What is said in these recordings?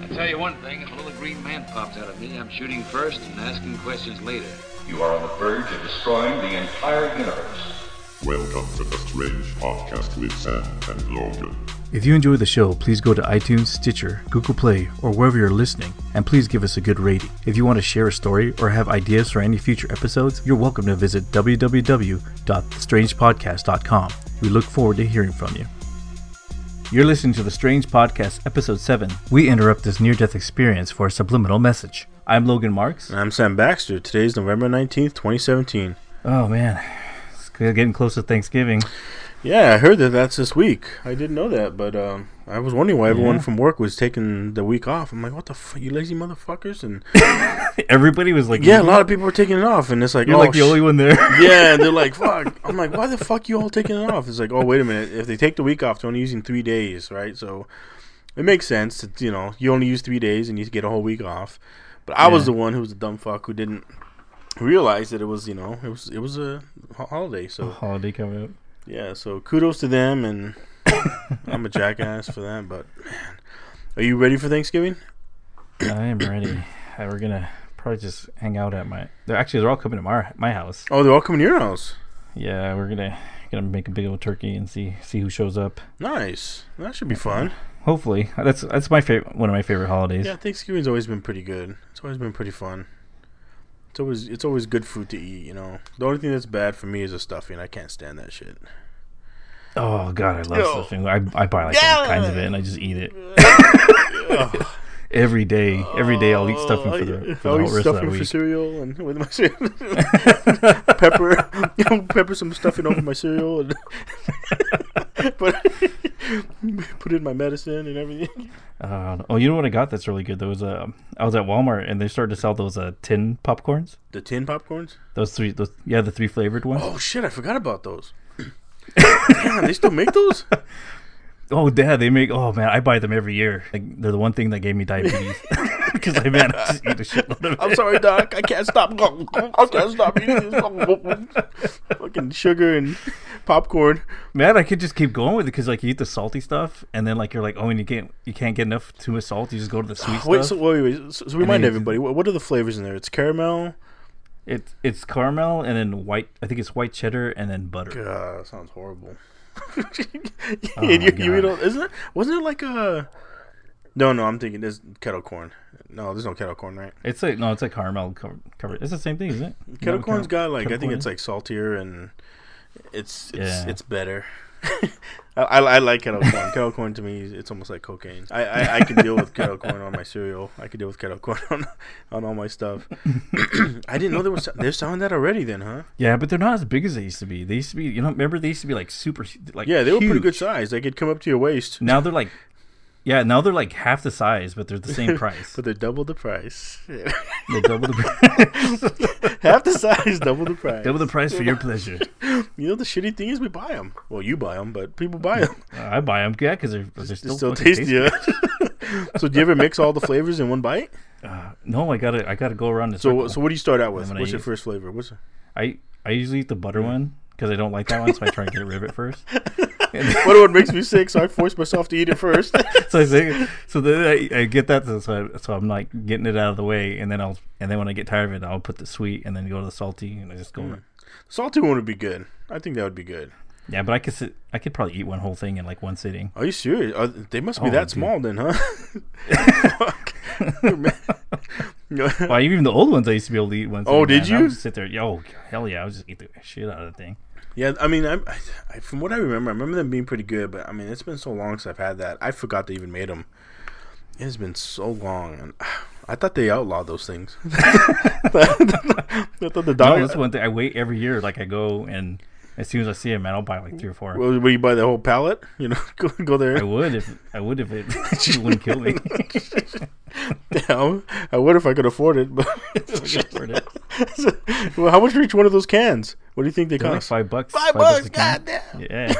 I'll tell you one thing, if a little green man pops out of me, I'm shooting first and asking questions later. You are on the verge of destroying the entire universe. Welcome to the Strange Podcast with Sam and Logan. If you enjoy the show, please go to iTunes, Stitcher, Google Play, or wherever you're listening, and please give us a good rating. If you want to share a story or have ideas for any future episodes, you're welcome to visit www.strangepodcast.com. We look forward to hearing from you. You're listening to the Strange Podcast, Episode 7. We interrupt this near death experience for a subliminal message. I'm Logan Marks. And I'm Sam Baxter. Today's November 19th, 2017. Oh man, it's getting close to Thanksgiving. Yeah, I heard that that's this week. I didn't know that, but um, I was wondering why everyone Yeah. from work was taking the week off. I'm like, what the fuck, you lazy motherfuckers? And Everybody was like, yeah, a lot of people were taking it off, and it's like, You're oh, like the sh- only one there. yeah, and they're like, fuck. I'm like, why the fuck you all taking it off? It's like, oh, wait a minute. If they take the week off, they're only using three days, right? So it makes sense. That, you know, you only use three days and you get a whole week off. But I was the one who was a dumb fuck who didn't realize that it was, you know, it was it was a holiday. So Holiday coming up. yeah, so kudos to them, and I'm a jackass for that. But man, are you ready for Thanksgiving? I am ready. Uh, We're gonna probably just hang out at my. They're actually they're all coming to my my house. Oh, they're all coming to your house. Yeah, we're gonna gonna make a big old turkey and see see who shows up. Nice. That should be fun. Hopefully, that's that's my favorite one of my favorite holidays. Yeah, Thanksgiving's always been pretty good. It's always been pretty fun. It's always it's always good food to eat. You know, the only thing that's bad for me is the stuffing. I can't stand that shit. Oh god, I love Yo. stuffing. I I buy like all kinds of it and I just eat it every day. Every day I'll eat stuffing for the for I'll the whole rest of that stuffing for cereal and with my cereal. pepper, pepper some stuffing over my cereal and put put in my medicine and everything. Uh, oh, you know what I got that's really good? There was a I was at Walmart and they started to sell those uh, tin popcorns. The tin popcorns. Those three, those yeah, the three flavored ones. Oh shit! I forgot about those. Damn, they still make those? Oh, dad, they make. Oh man, I buy them every year. Like they're the one thing that gave me diabetes because I man, I just eat a shitload of it. I'm sorry, doc. I can't stop. I can't stop eating this. Fucking sugar and popcorn. Man, I could just keep going with it because like you eat the salty stuff, and then like you're like, oh, and you can't you can't get enough too much salt. You just go to the sweet Wait, so stuff. wait, wait. So, so remind everybody. What are the flavors in there? It's caramel. It's it's caramel and then white. I think it's white cheddar and then butter. God, that sounds horrible. Oh you, you eat all, isn't it? Wasn't it like a? No, no. I'm thinking there's kettle corn. No, there's no kettle corn, right? It's like no, it's like caramel covered. covered. It's the same thing, isn't it? Kettle corn's got like I think it's like saltier and it's it's Yeah. it's better. I, I like kettle corn. kettle corn to me, it's almost like cocaine. I, I, I can deal with kettle corn on my cereal. I can deal with kettle corn on, on all my stuff. I didn't know there was they're selling that already. Then, huh? Yeah, but they're not as big as they used to be. They used to be, you know, remember they used to be like super, like Yeah, they were pretty good size. They could come up to your waist, Now they're like, yeah, now they're like half the size, but they're the same price. but they're double the price. They're double the price. Half the size, double the price. double the price for your pleasure. You know the shitty thing is we buy them. Well, you buy them, but people buy them. I buy them, yeah, because they're, they're still, still fucking tasty. So do you ever mix all the flavors in one bite? Uh, no, I gotta, I gotta go around the So circle. so what do you start out with? What's your use- first flavor? What's I, I usually eat the butter one because I don't like that one, so I try and get rid of it first. what what makes me sick? So I force myself to eat it first. so I say, so then I, I get that, so, I, so I'm like getting it out of the way, and then I'll, and then when I get tired of it, I'll put the sweet, and then go to the salty, and I just go. Mm. Salty one would be good. I think that would be good. Yeah, but I could sit, I could probably eat one whole thing in like one sitting. Are you serious? Are, they must be Oh, that dude. small then, huh? Well, even the old ones I used to be able to eat one. Oh, did you? would just sit there, yo, hell yeah, I would just eat the shit out of the thing. yeah, I mean, I, I, from what I remember, I remember them being pretty good. But I mean, it's been so long since I've had that. I forgot they even made them. It has been so long, and I thought they outlawed those things. I thought the No, dog. that's one thing. I wait every year. Like I go and as soon as I see man, I'll buy like three or four. Well, will you buy the whole pallet? You know, go, go there. I would if I would if it, it wouldn't kill me. Damn, I would if I could afford it. But afford it. well, how much for each one of those cans? What do you think they They're like cost? five bucks. Five bucks, a can. goddamn. Yeah.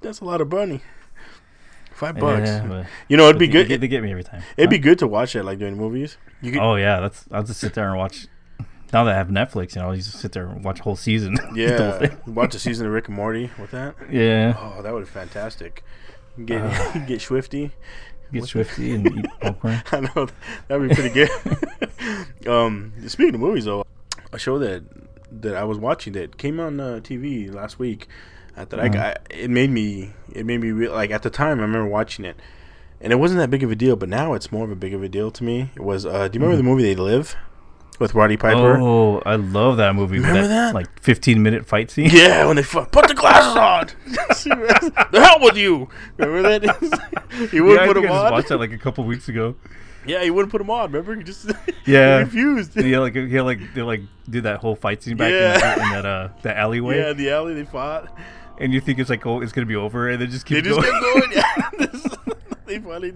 That's a lot of money. Five bucks. Yeah, you know, it'd be good. They, they get me every time. it'd be good to watch it like during movies. You could, Oh yeah, that's. I'll just sit there and watch. Now that I have Netflix, you know, I'll just sit there and watch a whole season. Yeah, watch a season of Rick and Morty with that. yeah. Oh, that would be fantastic. Get Uh. get Schwifty. Get schwifty and eat popcorn. I know that'd be pretty good. um, speaking of movies, though, a show that that I was watching that came on uh, TV last week. uh, That I, I it made me it made me real like at the time I remember watching it, and it wasn't that big of a deal. But now it's more of a big of a deal to me. It was uh, do you remember the movie They Live with Roddy Piper? Oh, I love that movie. Remember that? Like 15 minute fight scene. Yeah, when they fu- put the glasses on. the hell with you. Remember that? he wouldn't I put them I just on. watched that like a couple weeks ago. Yeah, he wouldn't put them on. Remember? He just Yeah. he refused. Yeah, like he like they like did that whole fight scene back Yeah. in, that, in that uh that alleyway, Yeah, in the alley they fought. and you think it's like oh it's gonna be over, and they just They keep just going. kept going. Yeah. They finally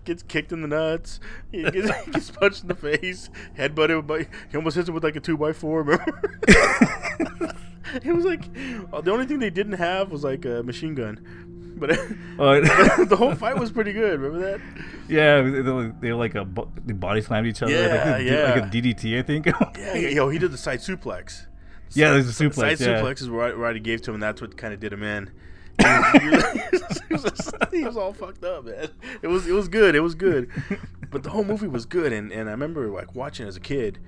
gets kicked in the nuts. He gets, he gets punched in the face. Headbutted by. He almost hits him with like a two by four. Remember? it was like uh, the only thing they didn't have was like a machine gun. But Uh, the whole fight was pretty good. Remember that? yeah, they, they, like a they body slammed each other. Yeah, like, they did, like a DDT, I think. Yeah, yo, he did the side suplex. Yeah, there's a Side suplex. Yeah. suplex is what Roddy gave to him, and that's what kind of did him in. He was, he, was, all fucked up, man. It was it was good. It was good, but the whole movie was good, and, and I remember like watching it as a kid,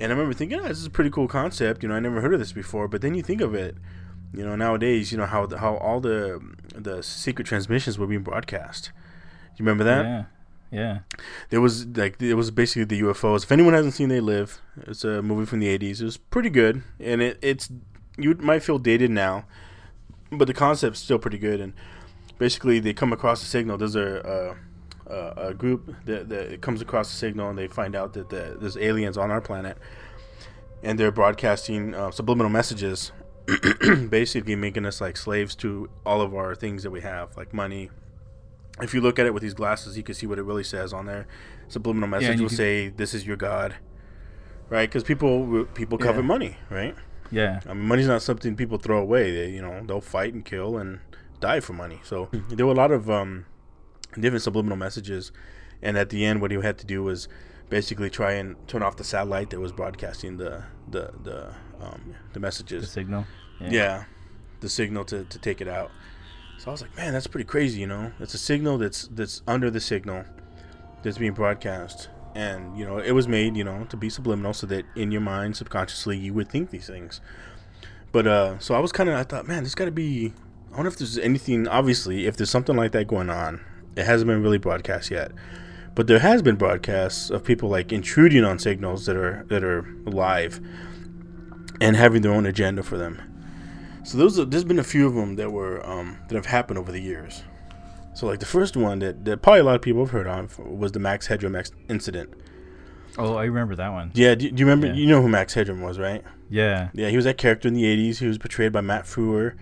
and I remember thinking, oh, this is a pretty cool concept. You know, I never heard of this before. But then you think of it, you know, nowadays, you know how the, how all the the secret transmissions were being broadcast. You remember that? yeah, yeah. There was like it was basically the UFOs. If anyone hasn't seen They Live, it's a movie from the '80s. It was pretty good, and it, it's you might feel dated now, but the concept's still pretty good. And basically, they come across a signal. There's a a, a, a group that, that comes across a signal, and they find out that the, there's aliens on our planet, and they're broadcasting uh, subliminal messages, basically making us like slaves to all of our things that we have, like money, if you look at it with these glasses, you can see what it really says on there. Subliminal message you will can- say, "This is your God," right? Because people people covet Yeah. money, right? Yeah, I mean, money's not something people throw away. They, you know, they'll fight and kill and die for money. So there were a lot of um, different subliminal messages, and at the end, what he had to do was basically try and turn off the satellite that was broadcasting the the the um, the messages. the signal. Yeah, the signal to, to take it out. So I was like, man, that's pretty crazy, you know. It's a signal that's that's under the signal that's being broadcast, and you know, it was made, you know, to be subliminal, so that in your mind, subconsciously, you would think these things. But uh, so I was kind of, I thought, man, there's got to be. I wonder if there's anything. Obviously, if there's something like that going on, it hasn't been really broadcast yet. But there has been broadcasts of people like intruding on signals that are that are live and having their own agenda for them. So those there's been a few of them that were um, that have happened over the years. So like the first one that, that probably a lot of people have heard of was the Max Headroom ex- incident. Oh, I remember that one. Yeah, do, do you remember? Yeah. You know who Max Headroom was, right? Yeah, Yeah, he was that character in the '80s. He was portrayed by Matt Frewer,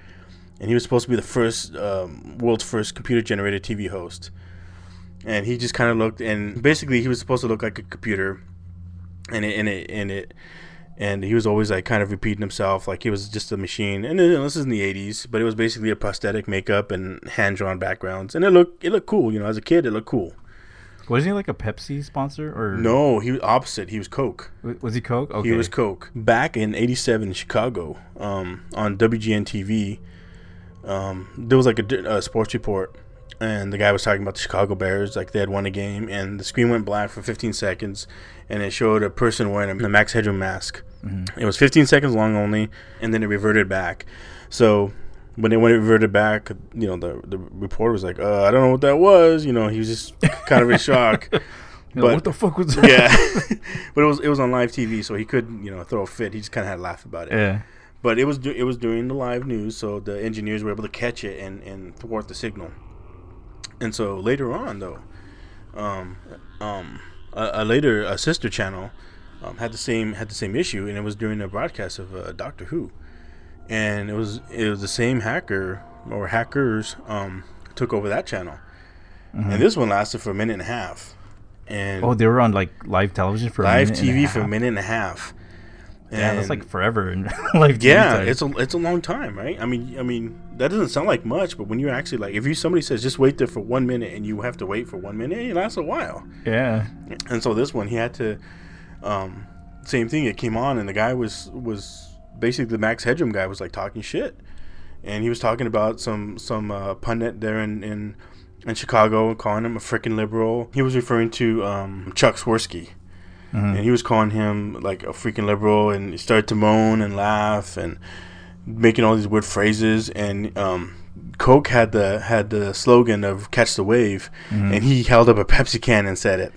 and he was supposed to be the first um, world's first computer-generated TV host. And he just kind of looked, and basically he was supposed to look like a computer, and it, and it, and it, and he was always like kind of repeating himself, like he was just a machine. And then, this is in the '80s, but it was basically a prosthetic makeup and hand-drawn backgrounds, and it looked it looked cool. You know, as a kid, it looked cool. wasn't he like a Pepsi sponsor or No, he was opposite. He was Coke. Was he Coke? Okay. He was Coke. Back in '87 in Chicago, um, on WGN TV, um, there was like a, a sports report, and the guy was talking about the Chicago Bears, like they had won a game, and the screen went black for 15 seconds, and it showed a person wearing a Max Headroom mask. It was 15 seconds long only, and then it reverted back. So when it when it reverted back, you know, the the reporter was like, uh, "I don't know what that was." You know, he was just kind of in shock. But- what the fuck was that? yeah, but it was it was on live TV, so he couldn't you know throw a fit. He just kind of had to laugh about it. Yeah. But it was du- it was during the live news, so the engineers were able to catch it and, and thwart the signal. And so later on, though, um, um, a, a later a sister channel um, had the same had the same issue, and it was during a broadcast of uh, Doctor Who, and it was it was the same hacker or hackers um, took over that channel, and this one lasted for a minute and a half, and Oh, they were on like live television for a live minute and a TV for a minute and a half. Yeah, that's like forever in live TV. yeah, time. it's a it's a long time, right? I mean, I mean that doesn't sound like much, but when you're actually like, if you somebody says just wait there for one minute and you have to wait for one minute, it lasts a while. yeah. And so this one, he had to, um, same thing. It came on, and the guy was was basically the Max Headroom guy was like talking shit, and he was talking about some some uh, pundit there in in in Chicago, calling him a freaking liberal. He was referring to um, Chuck Swirsky, and he was calling him like a freaking liberal, and he started to moan and laugh and making all these weird phrases. And um, Coke had the had the slogan of "Catch the Wave," and he held up a Pepsi can and said it.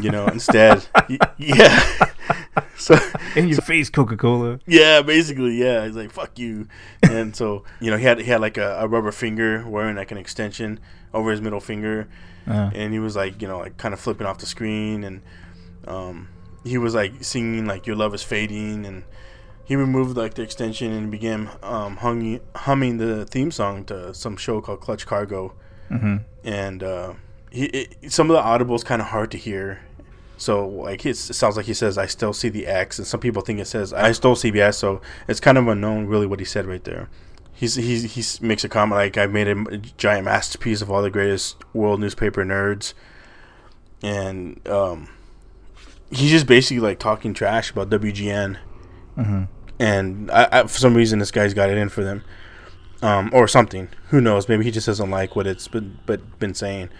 You know, instead, Y- yeah. so In your face, Coca Cola. yeah, basically, yeah. He's like, "Fuck you," and so you know, he had he had like a, a rubber finger wearing like an extension over his middle finger, Uh, and he was like, you know, like kind of flipping off the screen, and um, he was like singing like "Your Love Is Fading," and he removed like the extension and began um, hung, humming the theme song to some show called Clutch Cargo, mhm. and uh, he it, some of the audibles kind of hard to hear. So like it sounds like he says I still see the X, and some people think it says I stole CBS. So it's kind of unknown really what he said right there. He's he's he makes a comment like I made a giant masterpiece of all the greatest world newspaper nerds, and um, he's just basically like talking trash about WGN, and I, I, for some reason this guy's got it in for them, um, or something. Who knows? Maybe he just doesn't like what it's been but been saying.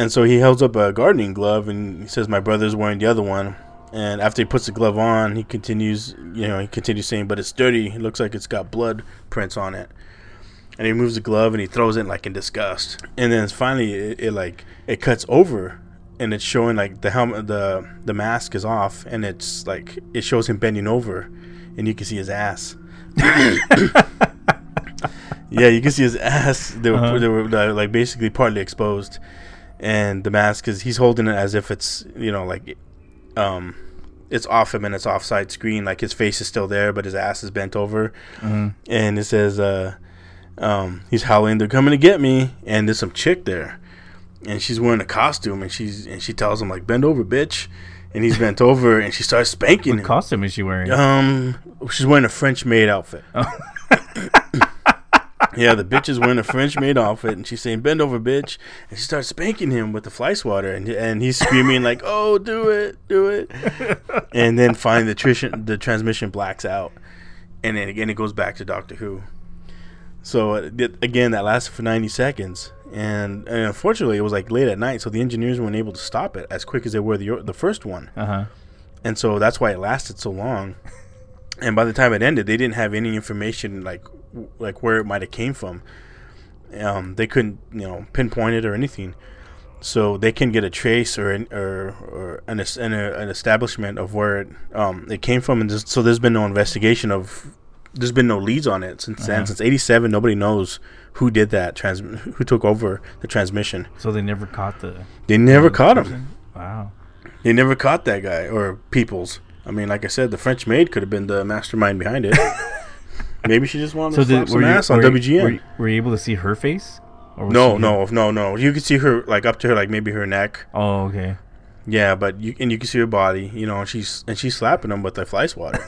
And so he holds up a gardening glove and he says, "My brother's wearing the other one." And after he puts the glove on, he continues, you know, he continues saying, "But it's dirty. It looks like it's got blood prints on it." And he removes the glove and he throws it like in disgust. And then finally, it, it like it cuts over, and it's showing like the helmet, the the mask is off, and it's like it shows him bending over, and you can see his ass. yeah, you can see his ass. They were, Uh-huh. they were uh, like basically partly exposed, and the mask is he's holding it as if it's you know like, um, it's off him and it's offside screen. Like his face is still there, but his ass is bent over, and it says, uh, um, he's howling, "They're coming to get me!" And there's some chick there, and she's wearing a costume, and she's and she tells him like, "Bend over, bitch," and he's bent over, and she starts spanking What him. costume is she wearing? Um, she's wearing a French maid outfit. Oh. yeah, the bitch is wearing a French maid outfit, and she's saying "bend over, bitch," and she starts spanking him with the fly swatter, and and he's screaming like, "Oh, do it, do it!" and then finally, the trition, the transmission blacks out, and then again it goes back to Doctor Who. So uh, th- again, that lasted for ninety seconds, and, and unfortunately, it was like late at night, so the engineers weren't able to stop it as quick as they were the the first one Uh huh. and so that's why it lasted so long. And by the time it ended, they didn't have any information like like where it might have came from. Um, they couldn't you know pinpoint it or anything. So they can get a trace or an, or, or an, an, uh, an establishment of where it um, it came from, and there's, so there's been no investigation of there's been no leads on it since then. Since '87, nobody knows who did that trans who took over the transmission. So they never caught the. They never the caught him. Wow. They never caught that guy or Peoples. I mean, like I said, the French maid could have been the mastermind behind it. Maybe she just wanted So to slap did some were you, ass on were, you- WGN. Were, you- were you able to see her face? Or no, no, no, no. You could see her like up to her, like maybe her neck. Oh, okay. Yeah, but you and you can see her body. You know, and she's and she's slapping him with the fly swatter.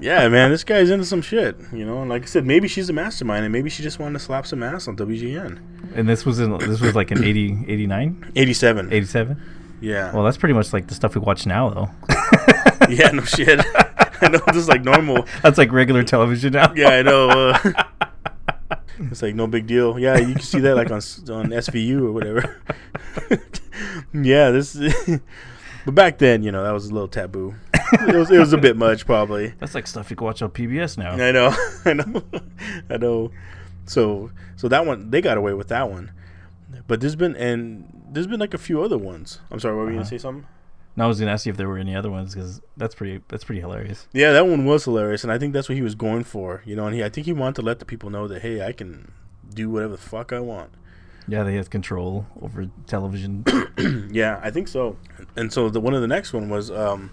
yeah, man, this guy's into some shit. You know, and like I said, maybe she's a mastermind, and maybe she just wanted to slap some ass on WGN. And this was in this was like in 80, 89, Eighty-seven. 87? Yeah. Well, that's pretty much like the stuff we watch now, though. yeah. No shit. I know this is like normal. That's like regular television now. Yeah, I know. Uh, it's like no big deal. Yeah, you can see that like on s- on SVU or whatever. yeah, this. but back then, you know, that was a little taboo. It was it was a bit much, probably. That's like stuff you can watch on PBS now. I know, I know, I know. So so that one they got away with that one, but there's been and there's been like a few other ones. I'm sorry, what were you gonna say something? And I was gonna ask you if there were any other ones because that's pretty that's pretty hilarious. Yeah, that one was hilarious, and I think that's what he was going for. You know, and he I think he wanted to let the people know that hey, I can do whatever the fuck I want. Yeah, they have control over television. Yeah, I think so. And so the one of the next one was um,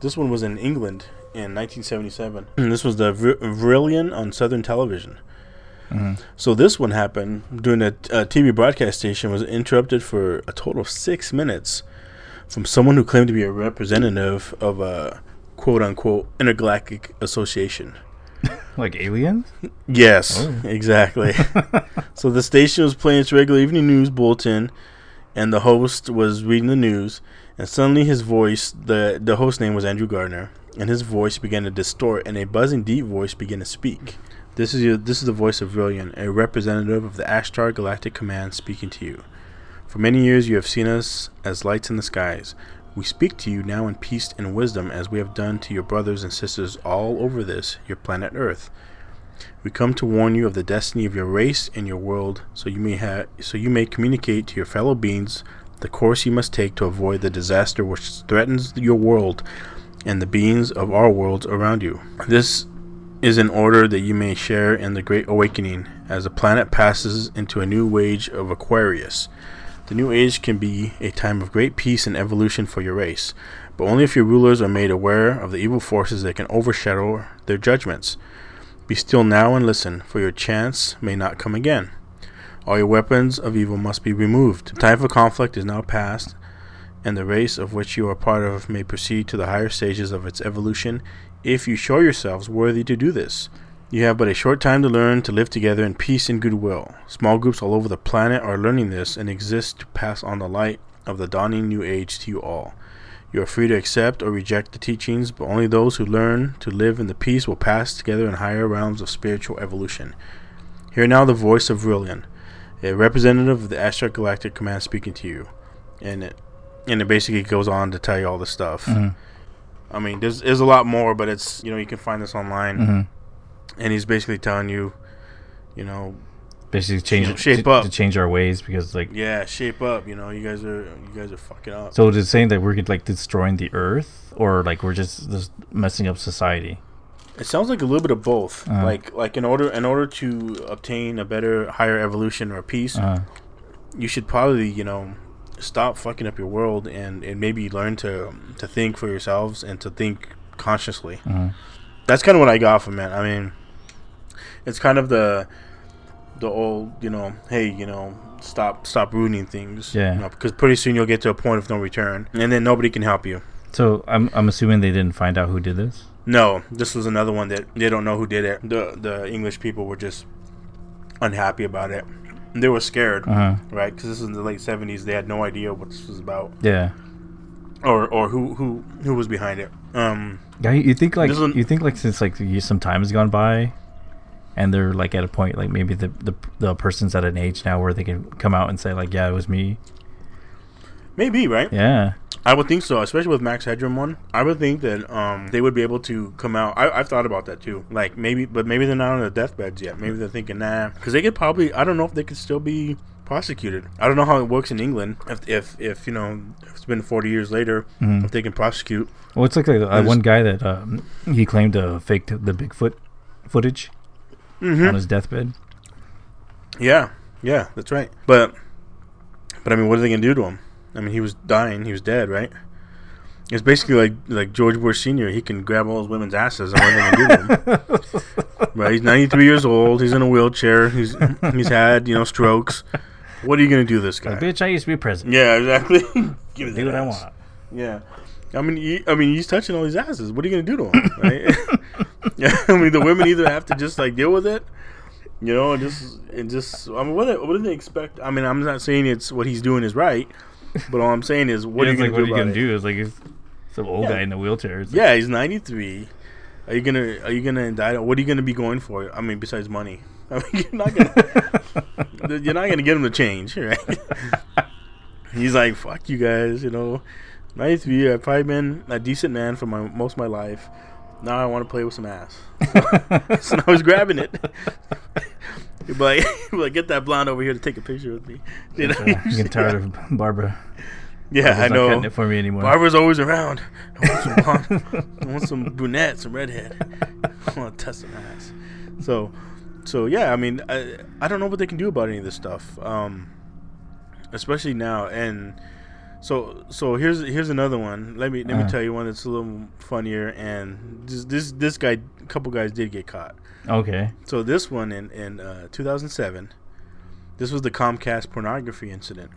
this one was in England in 1977. And this was the Vir- Virillion on Southern Television. So this one happened during a, a TV broadcast station was interrupted for a total of six minutes from someone who claimed to be a representative of a quote unquote intergalactic association. like aliens? Yes, oh. exactly. so the station was playing its regular evening news bulletin, and the host was reading the news, and suddenly his voice, the the host name was Andrew Gardner, and his voice began to distort, and a buzzing deep voice began to speak. This is your, this is the voice of Brilliant, a representative of the Ashtar Galactic Command speaking to you. For many years you have seen us as lights in the skies. We speak to you now in peace and wisdom as we have done to your brothers and sisters all over this, your planet Earth. We come to warn you of the destiny of your race and your world, so you may so you may communicate to your fellow beings the course you must take to avoid the disaster which threatens your world and the beings of our worlds around you. This is in order that you may share in the great awakening as the planet passes into a new age of Aquarius. The new age can be a time of great peace and evolution for your race, but only if your rulers are made aware of the evil forces that can overshadow their judgments. Be still now and listen, for your chance may not come again. All your weapons of evil must be removed. The time for conflict is now past, and the race of which you are part of may proceed to the higher stages of its evolution if you show yourselves worthy to do this. You have but a short time to learn to live together in peace and goodwill. Small groups all over the planet are learning this and exist to pass on the light of the dawning new age to you all. You are free to accept or reject the teachings, but only those who learn to live in the peace will pass together in higher realms of spiritual evolution. Hear now the voice of Rillian, a representative of the Ashtar Galactic Command speaking to you. And it and it basically goes on to tell you all the stuff. I mean, there's, there's a lot more, but it's you know you can find this online, Mhm. And he's basically telling you, you know, Basically, change know, shape to, up. to change our ways because like. yeah, shape up. You know, you guys are you guys are fucking up. So is it saying that we're like destroying the Earth, or like we're just, just messing up society? It sounds like a little bit of both. Uh-huh. Like like in order in order to obtain a better higher evolution or peace, Uh, you should probably you know stop fucking up your world and and maybe learn to to think for yourselves and to think consciously. Mhm. That's kind of what I got from it. I mean, it's kind of the the old you know hey you know stop stop ruining things Yeah. you know, because pretty soon you'll get to a point of no return and then nobody can help you so I'm I'm assuming they didn't find out who did this. no this was another one that they don't know who did it the the english people were just unhappy about it they were scared Uh huh. right because this is in the late 70s they had no idea what this was about Yeah. or or who who who was behind it um Yeah, you you think like you think like since like some time has gone by, and they're like at a point like maybe the the the person's at an age now where they can come out and say like yeah it was me. maybe right Yeah. I would think so, especially with Max Headroom one. I would think that um, they would be able to come out. I, I've thought about that too. Like maybe, but maybe they're not on their deathbeds yet. Maybe they're thinking, nah, because they could probably. I don't know if they could still be prosecuted. I don't know how it works in England. If if, if you know, if it's been forty years later, Mhm. if they can prosecute. Well, it's like uh, There's- one guy that um, he claimed to faked the Bigfoot footage Mm-hmm. on his deathbed. Yeah, yeah, that's right. But, but I mean, what are they gonna do to him? I mean, he was dying. He was dead, right? It's basically like like George Bush Senior. He can grab all those women's asses and what are they gonna do to him? right? He's ninety three years old. He's in a wheelchair. He's he's had you know strokes. What are you gonna do this guy? Like, bitch, I used to be president. Yeah, exactly. Give me Do what I want. Yeah. I mean, he, I mean, he's touching all these asses. What are you gonna do to him? Right? yeah. I mean, the women either have to just like deal with it, you know, and just and just. I mean, what do- what do they expect? I mean, I'm not saying it's what he's doing is right, but all I'm saying is, what Yeah, are you like, gonna what do are you gonna it? do? It's like it's some old Yeah. guy in a wheelchair. Like, Yeah, he's 93. Are you gonna Are you gonna indict? What are you gonna be going for? I mean, besides money. I mean, you're not gonna you're not gonna get him to change, right? He's like, fuck you guys, you know. 93. I've probably been a decent man for my most of my life. Now I want to play with some ass. so now he's grabbing it. Be like, he'd be like, get that blonde over here to take a picture with me. You know? I'm getting tired of Barbara. yeah, Barbara's I not know. cutting it for me anymore. Barbara's always around. I want some blonde. I want some brunette, some redhead. I want to test some ass. So, so yeah. I mean, I I don't know what they can do about any of this stuff. Um, especially now. And so so here's here's another one. Let me let me Uh. tell you one that's a little funnier. And this this this guy, a couple guys did get caught. Okay. So this one in in uh, 2007, this was the Comcast pornography incident.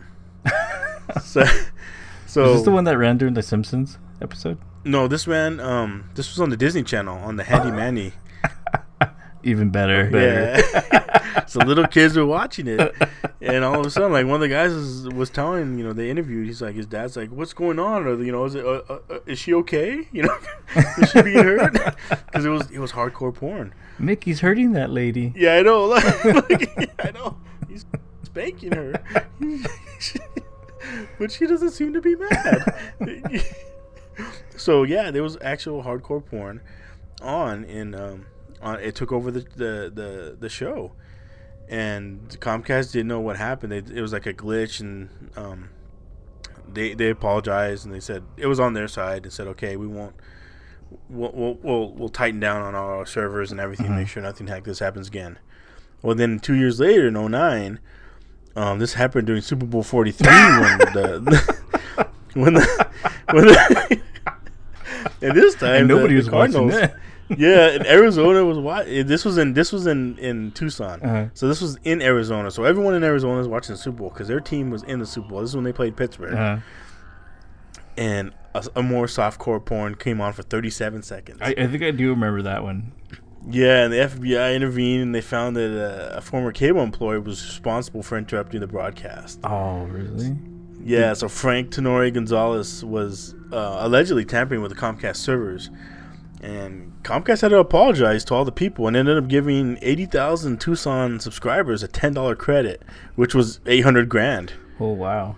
so. So Is this the one that ran during the Simpsons episode? No, this ran. Um, this was on the Disney Channel on the Handy Manny. Even better. better. Yeah. so little kids were watching it, and all of a sudden, like one of the guys is, was telling, you know, they interviewed. He's like, his dad's like, "What's going on? Or you know, is it, uh, uh, uh, is she okay? You know, is she being hurt? Because it was it was hardcore porn. Mickey's hurting that lady. Yeah, I know. Like, I know. He's spanking her, but she doesn't seem to be mad. so yeah, there was actual hardcore porn on in um, on. It took over the the the, the show, and Comcast didn't know what happened. They, it was like a glitch, and um, they they apologized and they said it was on their side and said, okay, we won't. We'll, we'll, we'll, we'll tighten down on all our servers and everything, make sure nothing like this happens again. Well, then two years later, in 09, um, this happened during Super Bowl 43 when the, when the, when the, and this time And nobody the, was the watching Cardinals- that. Yeah, in Arizona was watching. This was in this was in in Tucson, Uh-huh. so this was in Arizona. So everyone in Arizona is watching the Super Bowl because their team was in the Super Bowl. This is when they played Pittsburgh, Uh, and a, a more softcore porn came on for 37 seconds. I, I think I do remember that one. yeah, and the FBI intervened and they found that uh, a former cable employee was responsible for interrupting the broadcast. Oh, really? Yeah, so Frank Tanori Gonzalez was uh, allegedly tampering with the Comcast servers. And Comcast had to apologize to all the people and ended up giving 80,000 Tucson subscribers a $10 credit, which was 800 grand. Oh, wow.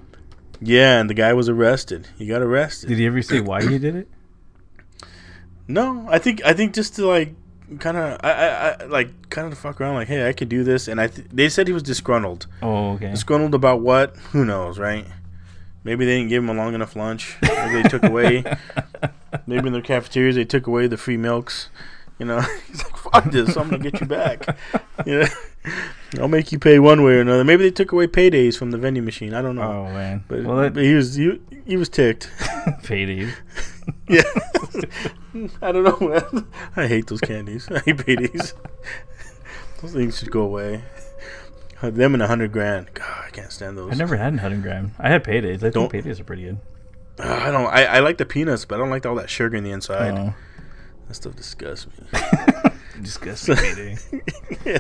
Yeah, and the guy was arrested. He got arrested. Did he ever say why he did it? No, I think I think just to like kind of I, I, I like kind of fuck around like, "Hey, I could do this." And I th- they said he was disgruntled. Oh, okay. Disgruntled about what? Who knows, right? Maybe they didn't give him a long enough lunch. Maybe they took away. Maybe in their cafeterias they took away the free milks. You know, he's like, "Fuck this! I'm gonna get you back." You know, I'll make you pay one way or another. Maybe they took away paydays from the vending machine. I don't know. Oh, man. But, well, that but he was he, he was ticked. faded. yeah, I don't know. Man. I hate those candies. I hate paydays. those things should go away. Them and a hundred grand. God, I can't stand those. I never had a 100 grand. I had paydays. I Don't- think paydays are pretty good. Uh, I don't. I, I like the peanuts, but I don't like all that sugar in the inside. Oh, That stuff disgusts me. disgusting yeah.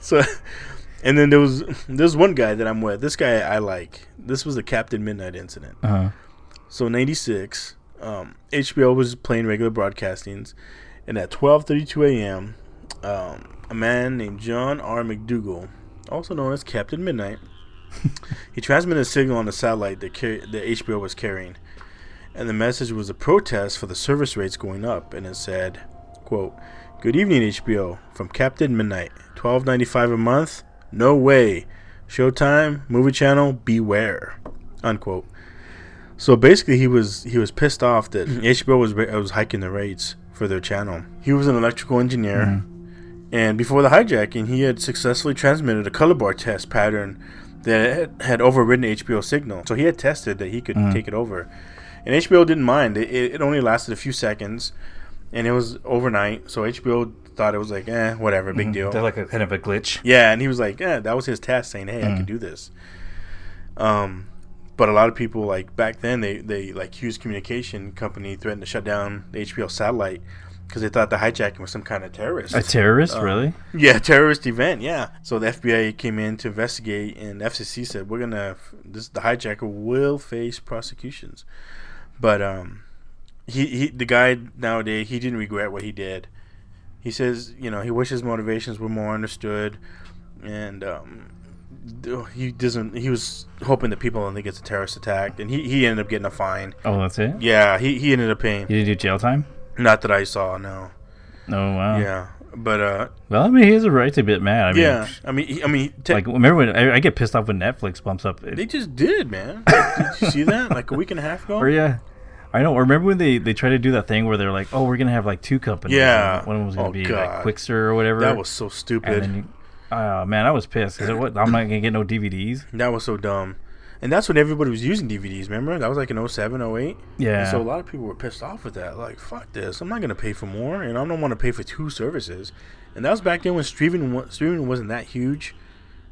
So, and then there was there's one guy that I'm with. This guy I like. This was the Captain Midnight incident. Uh-huh. So in '96, um, HBO was playing regular broadcastings, and at 12:32 a.m., um, a man named John R. MacDougall, also known as Captain Midnight, he transmitted a signal on the satellite that, car- that HBO was carrying, and the message was a protest for the service rates going up, and it said, "quote Good evening, HBO, from Captain Midnight, 12.95 a month, no way, Showtime, movie channel, beware." Unquote. So basically, he was he was pissed off that mm-hmm. HBO was was hiking the rates for their channel. He was an electrical engineer, mm-hmm. and before the hijacking, he had successfully transmitted a color bar test pattern that had, had overridden HBO signal. So he had tested that he could mm-hmm. take it over, and HBO didn't mind. It, it, it only lasted a few seconds, and it was overnight. So HBO thought it was like, eh, whatever, big deal. They're like a kind of a glitch. Yeah, and he was like, yeah, that was his test saying, hey, I can do this. Um, but a lot of people like back then they they like Hughes Communication Company threatened to shut down the HBO satellite because they thought the hijacking was some kind of terrorist. A terrorist, Uh, really? yeah, terrorist event. Yeah. So the FBI came in to investigate, and FCC said we're gonna this the hijacker will face prosecutions. But um, he he the guy nowadays he didn't regret what he did. He says you know he wishes motivations were more understood, and um, he doesn't. He was hoping that people don't think a terrorist attack, and he, he ended up getting a fine. Oh, that's it? Yeah, he, he ended up paying. You didn't do jail time? Not that I saw, no. Oh, wow. Yeah, but uh, Well, I mean, he has a right to be mad. I mean, yeah. I mean, I mean, te- like, remember when I, I get pissed off when Netflix bumps up. It, They just did, man. did you see that? Like a week and a half ago? or, yeah. I know. Or remember when they, they tried to do that thing where they're like, oh, we're to have like two companies. Yeah. and One of them was going Oh, be God. like Qwikster or whatever. That was so And stupid. then you, oh, man, I was pissed. 'cause it, what, I'm not to get no DVDs. that was so dumb. And that's when everybody was using DVDs, remember? That was like in 07, 08. Yeah. And so a lot of people were pissed off with that. Like, fuck this. I'm not going to pay for more, and I don't want to pay for two services. And that was back then when streaming, streaming wasn't that huge.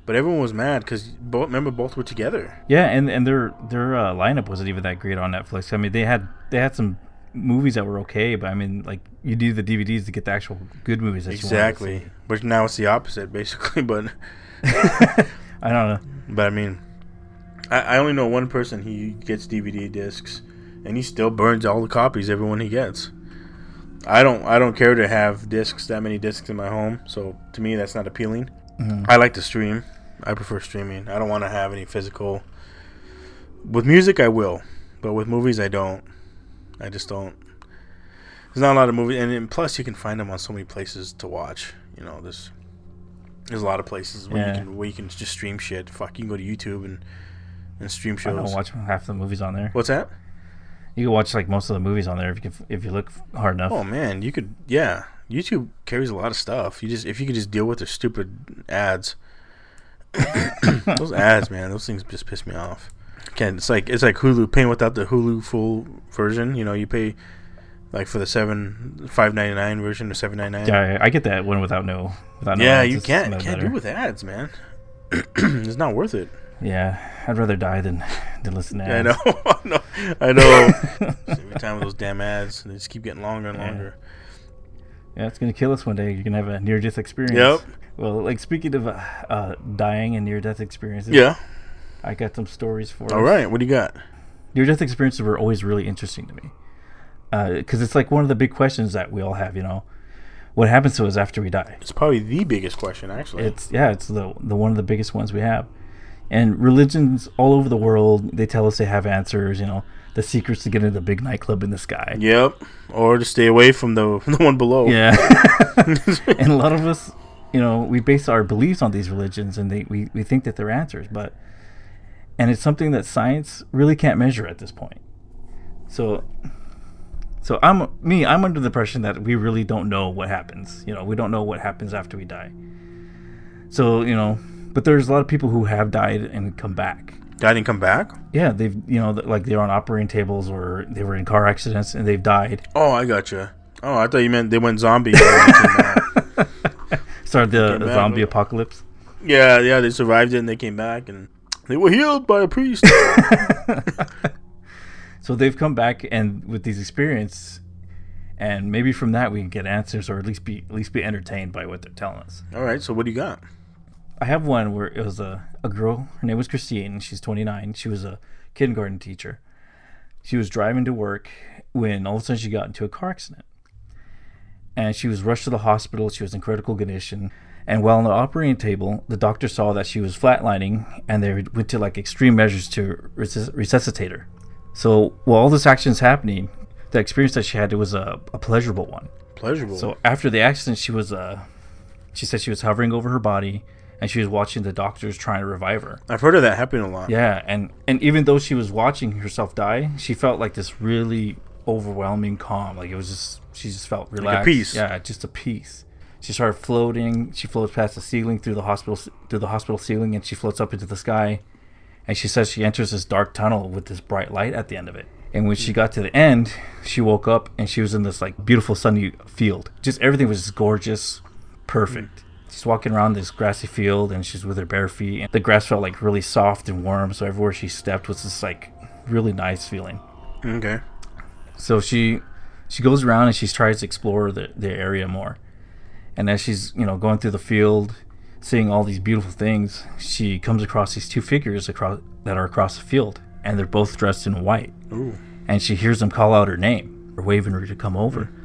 But everyone was mad because, both, remember, both were together. Yeah, and and their their uh, lineup wasn't even that great on Netflix. I mean, they had they had some movies that were okay, but I mean, like you do the DVDs to get the actual good movies that you. Exactly. But now it's the opposite, basically. But I don't know. But I mean, I, I only know one person. He gets DVD discs, and he still burns all the copies, everyone he gets. I don't. I don't care to have discs that many discs in my home. So to me, that's not appealing. Mm-hmm. I like to stream. I prefer streaming. I don't want to have any physical. With music, I will, but with movies, I don't. I just don't. There's not a lot of movies, and, and plus, you can find them on so many places to watch. You know, there's there's a lot of places where Yeah. you can where you can just stream shit. Fuck, you can go to YouTube and and stream I shows. don't watch half the movies on there. What's that? You can watch like most of the movies on there if you can, if you look hard enough. Oh man, you could yeah. YouTube carries a lot of stuff. You just if you could just deal with the stupid ads. those ads, man, those things just piss me off. Can't it's like it's like Hulu paying without the Hulu full version. You know, you pay like for the seven five ninety nine version or seven ninety nine. Yeah, I I get that one without no without no yeah, ads, you it's can't can't better. do with ads, man. it's not worth it. Yeah, I'd rather die than than listen to Yeah, I ads. know, I know, I know. Every time with those damn ads, they just keep getting longer and Yeah. longer. Yeah, it's gonna kill us one day. You're gonna have a near death experience. Yep. Well, like speaking of uh, uh, dying and near death experiences, Yeah. I got some stories for All us. right. What do you got? Near death experiences were always really interesting to me because it's like one of the big questions that we all have. You know, what happens to us after we die? It's probably the biggest question, actually. It's yeah, it's the the one of the biggest ones we have. And religions all over the world, they tell us they have answers. You know, the secrets to get into the big nightclub in the sky. Yep. Or to stay away from the the one below. Yeah. and a lot of us, you know, we base our beliefs on these religions and they, we, we think that they're answers, but, and it's something that science really can't measure at this point. So, so I'm, me, I'm under the impression that we really don't know what happens. You know, we don't know what happens after we die. So, you know, but there's a lot of people who have died and come back. Died and come back? Yeah, they've, you know, like they're on operating tables or they were in car accidents and they've died. Oh, I gotcha. Oh, I thought you meant they went zombie. and they came back. Started the, the zombie apocalypse. yeah, yeah, they survived it and they came back and they were healed by a priest. So they've come back and with these experience, and maybe from that we can get answers or at least be at least be entertained by what they're telling us. All right, so what do you got? I have one where it was a, a girl. Her name was Christine. She's 29. She was a kindergarten teacher. She was driving to work when all of a sudden she got into a car accident, and she was rushed to the hospital. She was in critical condition. And while on the operating table, the doctor saw that she was flatlining, and they went to like extreme measures to resus- resuscitate her. So while all this action is happening, the experience that she had it was a, a pleasurable one. Pleasurable. So after the accident, she was uh, she said she was hovering over her body, and she was watching the doctors trying to revive her. I've heard of that happening a lot. Yeah, and and even though she was watching herself die, she felt like this really overwhelming calm. Like it was just she just felt relaxed. peace. Yeah, just a peace. She started floating. She floats past the ceiling through the hospital through the hospital ceiling, and she floats up into the sky. And she says she enters this dark tunnel with this bright light at the end of it. And when she hmm. got to the end, she woke up and she was in this like beautiful sunny field. Just everything was just gorgeous, perfect. She's walking around this grassy field and she's with her bare feet. And the grass felt like really soft and warm. So everywhere she stepped was this like really nice feeling. Okay. So she she goes around and she tries to explore the, the area more. And as she's, you know, going through the field, seeing all these beautiful things, she comes across these two figures across that are across the field. And they're both dressed in white. Ooh. And she hears them call out her name or waving her to come over. Mm.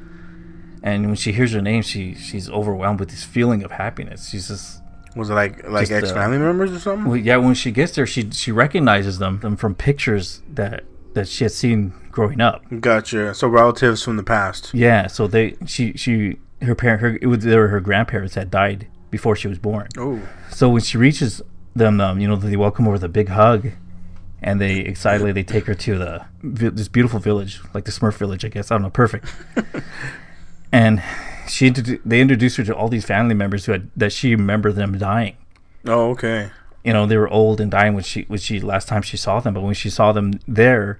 And when she hears her name, she she's overwhelmed with this feeling of happiness. She's just Was it like like uh, ex family members or something? well, yeah, when she gets there, she she recognizes them, them from pictures that that she had seen growing up. Gotcha. So relatives from the past. Yeah, so they she she her parent her it was they were her grandparents had died before she was born. Oh. So when she reaches them, um, you know, they welcome her with a big hug, and they excitedly they take her to the this beautiful village, like the Smurf village, I guess. I don't know, perfect. and she they introduced her to all these family members who had that she remembered them dying. Oh, okay. You know, they were old and dying when she when she last time she saw them, but when she saw them there.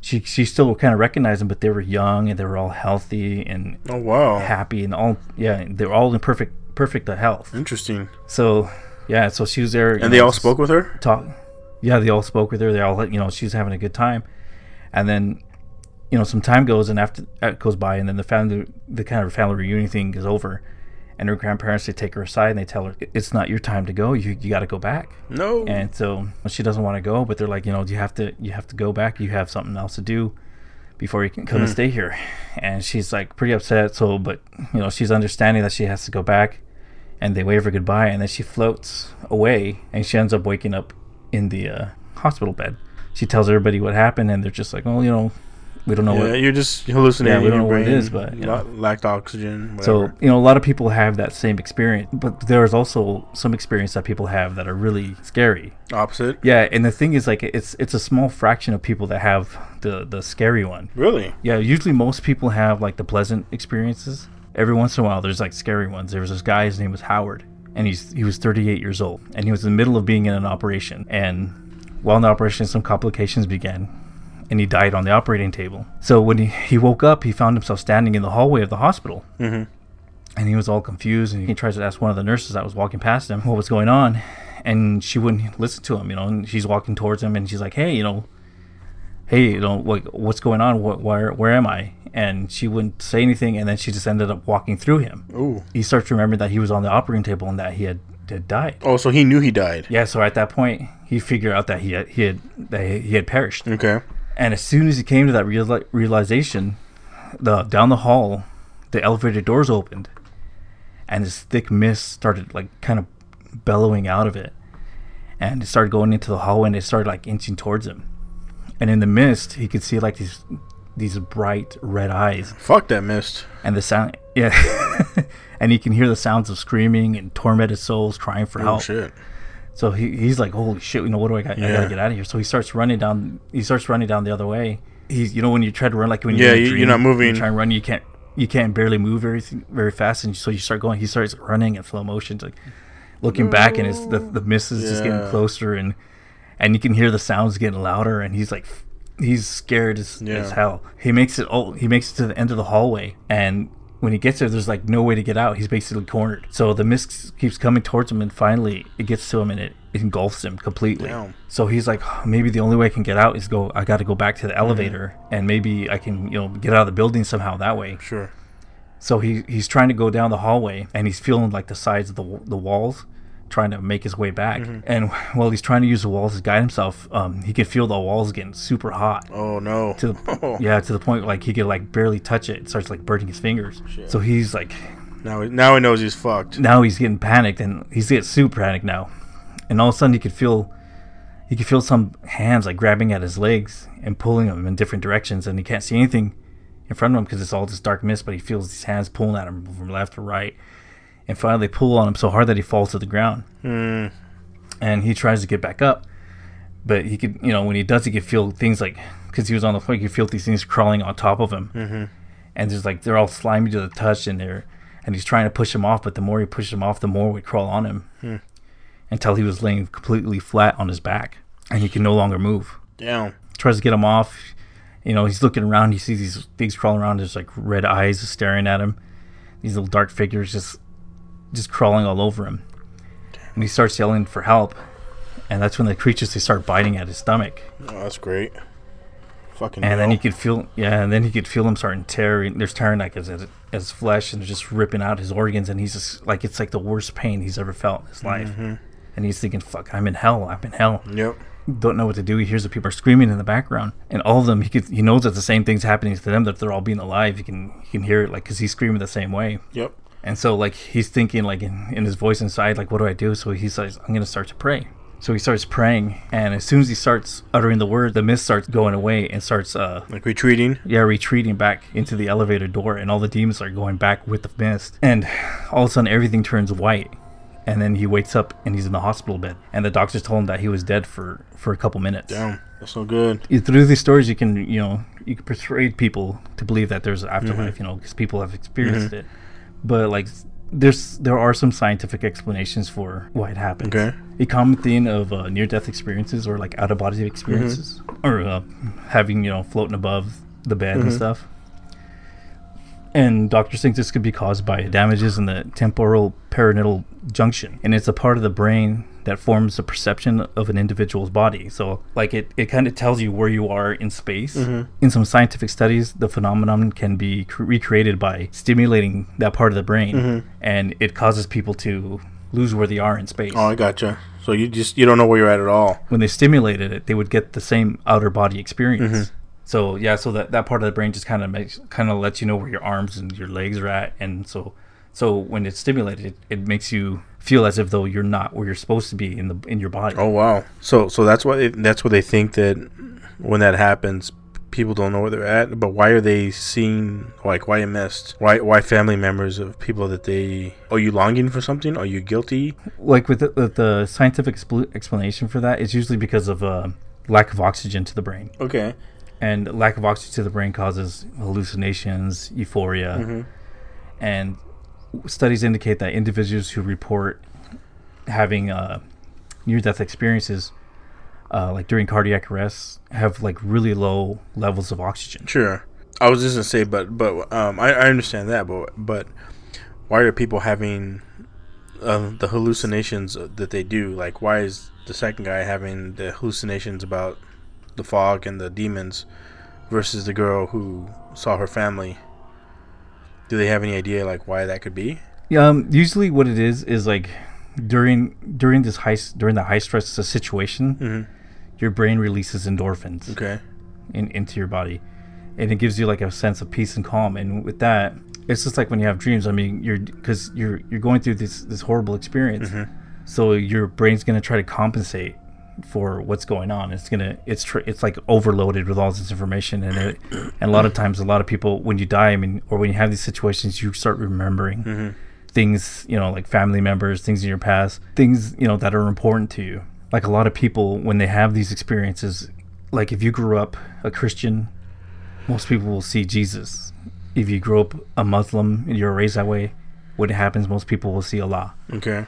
She, she still kind of recognized them, but they were young and they were all healthy and Oh wow. happy and all yeah they were all in perfect perfect uh, health Interesting. so yeah so she was there And they know, all spoke with her. talk yeah they all spoke with her they all you know she was having a good time and then you know some time goes and after that goes by and then the family the kind of family reunion thing is over and her grandparents they take her aside and they tell her it's not your time to go. You you got to go back. No. And so she doesn't want to go, but they're like, you know, you have to you have to go back. You have something else to do before you can come and stay here. And she's like pretty upset. So, but you know, she's understanding that she has to go back. And they wave her goodbye, and then she floats away, and she ends up waking up in the uh, hospital bed. She tells everybody what happened, and they're just like, well you know, we don't know yeah, what." you're just hallucinating. Yeah, we don't know what it is, but, you know. lacked oxygen. So you know, a lot of people have that same experience, but there's also some experience that people have that are really scary. opposite. Yeah, and the thing is, like, it's it's a small fraction of people that have the the scary one. Really? Yeah, usually most people have like the pleasant experiences. Every once in a while, there's like scary ones. There was this guy, his name was Howard, and he's he was 38 years old, and he was in the middle of being in an operation, and while in the operation, some complications began, and he died on the operating table. So when he, he woke up, he found himself standing in the hallway of the hospital, Mm-hmm. and he was all confused, and he tries to ask one of the nurses that was walking past him what was going on, and she wouldn't listen to him, you know, and she's walking towards him, and she's like, hey, you know, hey, you know, like, what's going on? What, where, where am I? And she wouldn't say anything, and then she just ended up walking through him. Ooh. He starts to remember that he was on the operating table and that he had, had died. Oh, so he knew he died. Yeah, so at that point, he figured out that he had, he had that he had perished. Okay. And as soon as he came to that reali- realization, the down the hall, the elevator doors opened, and this thick mist started like kind of bellowing out of it, and it started going into the hallway, and it started like inching towards him. And in the mist, he could see like these these bright red eyes, Fuck that mist. and the sound, yeah, and he can hear the sounds of screaming and tormented souls crying for Oh help. shit. So he, he's like, holy shit, you know, what do I got? I gotta get out of here. So he starts running down. He starts running down the other way. He's, you know, when you try to run, like when Yeah, you're, in a you- dream, you're not moving. You try and run, you can't, you can't barely move very, very fast, and so you start going. He starts running in slow motion, like looking back, and it's the the mist is just getting closer, and and you can hear the sounds getting louder, and he's like, he's scared as, Yeah. as hell. He makes it. Oh, he makes it to the end of the hallway, and when he gets there, there's like no way to get out. He's basically cornered. So the mist keeps coming towards him, and finally it gets to him, and it engulfs him completely. Damn. So he's like, "Oh, maybe the only way I can get out is go. I got to go back to the Mm-hmm. elevator, and maybe I can, you know, get out of the building somehow that way. Sure. So he he's trying to go down the hallway, and he's feeling like the sides of the the walls, trying to make his way back. Mm-hmm. And while he's trying to use the walls to guide himself, um, he can feel the walls getting super hot Oh no. to the yeah to the point like he could like barely touch it. It starts like burning his fingers. Shit. So he's like Now, he- now he knows he's fucked. now he's getting panicked and he's getting super panicked now. And all of a sudden he could feel he could feel some hands like grabbing at his legs and pulling him in different directions and he can't see anything in front of him because it's all this dark mist but he feels these hands pulling at him from left to right and finally pull on him so hard that he falls to the ground Hmm. and he tries to get back up but he could you know when he does he could feel things like because he was on the floor he could feel these things crawling on top of him Mm-hmm. and there's like they're all slimy to the touch and they're and he's trying to push him off but the more he pushes him off the more we crawl on him Hmm. until he was laying completely flat on his back and he can no longer move Damn. tries to get him off you know he's looking around he sees these things crawling around there's like red eyes staring at him these little dark figures just just crawling all over him and he starts yelling for help and that's when the creatures they start biting at his stomach Oh, that's great. Fucking. and then he could feel yeah and then he could feel them starting tearing there's tearing like his, his flesh and just ripping out his organs and he's just like it's like the worst pain he's ever felt in his life Mm-hmm. and he's thinking fuck i'm in hell i'm in hell Yep. don't know what to do he hears the people are screaming in the background and all of them he could he knows that the same thing's happening to them that they're all being alive he can he can hear it like because he's screaming the same way Yep. And so like he's thinking like in, in his voice inside like what do i do so he says i'm gonna start to pray so he starts praying and as soon as he starts uttering the word the mist starts going away and starts uh Like retreating. yeah, retreating back into the elevator door, and all the demons are going back with the mist. And all of a sudden, everything turns white. And then he wakes up and he's in the hospital bed. And the doctors told him that he was dead for, for a couple minutes. Damn. That's no good. Through these stories, you can, you know, you can persuade people to believe that there's an afterlife, you know, because people have experienced it. But, like, there's there are some scientific explanations for why it happens. Okay. A common theme of uh, near-death experiences or like out-of-body experiences, or uh, having you know floating above the bed and stuff. And doctors think this could be caused by damages in the temporal parietal junction, and it's a part of the brain that forms the perception of an individual's body. So, like it, it kind of tells you where you are in space. Mm-hmm. In some scientific studies, the phenomenon can be cre- recreated by stimulating that part of the brain, mm-hmm. and it causes people to lose where they are in space. Oh, I gotcha. So you just you don't know where you're at at all. when they stimulated it, they would get the same outer body experience. Mm-hmm. So yeah, so that, that part of the brain just kind of makes kind of lets you know where your arms and your legs are at, and so so when it's stimulated, it, it makes you feel as if though you're not where you're supposed to be in the in your body. Oh wow. So so that's why they, that's why they think that when that happens, people don't know where they're at. But why are they seeing like why you missed? Why why family members of people that they are you longing for something? Are you guilty? Like with the, with the scientific expl- explanation for that, it's usually because of uh, lack of oxygen to the brain, Okay. and lack of oxygen to the brain causes hallucinations, euphoria, and studies indicate that individuals who report having uh, near-death experiences, uh, like during cardiac arrests, have like really low levels of oxygen. Sure. I was just gonna say, but but um, I, I understand that, but but why are people having uh, the hallucinations that they do? Like, why is the second guy having the hallucinations about the fog and the demons versus the girl who saw her family? Do they have any idea like why that could be? Yeah, um, usually what it is is like during during this high during the high stress situation, your brain releases endorphins. Okay. in, into your body and it gives you like a sense of peace and calm and with that it's just like when you have dreams i mean you're because you're you're going through this this horrible experience so your brain's going to try to compensate for what's going on. It's to it's tr- it's like overloaded with all this information and it and a lot of times a lot of people when you die i mean or when you have these situations you start remembering mm-hmm. things you know like family members things in your past things you know that are important to you. Like a lot of people when they have these experiences like if you grew up a christian most people will see jesus. If you grew up a muslim and you're raised that way what happens most people will see allah. Okay.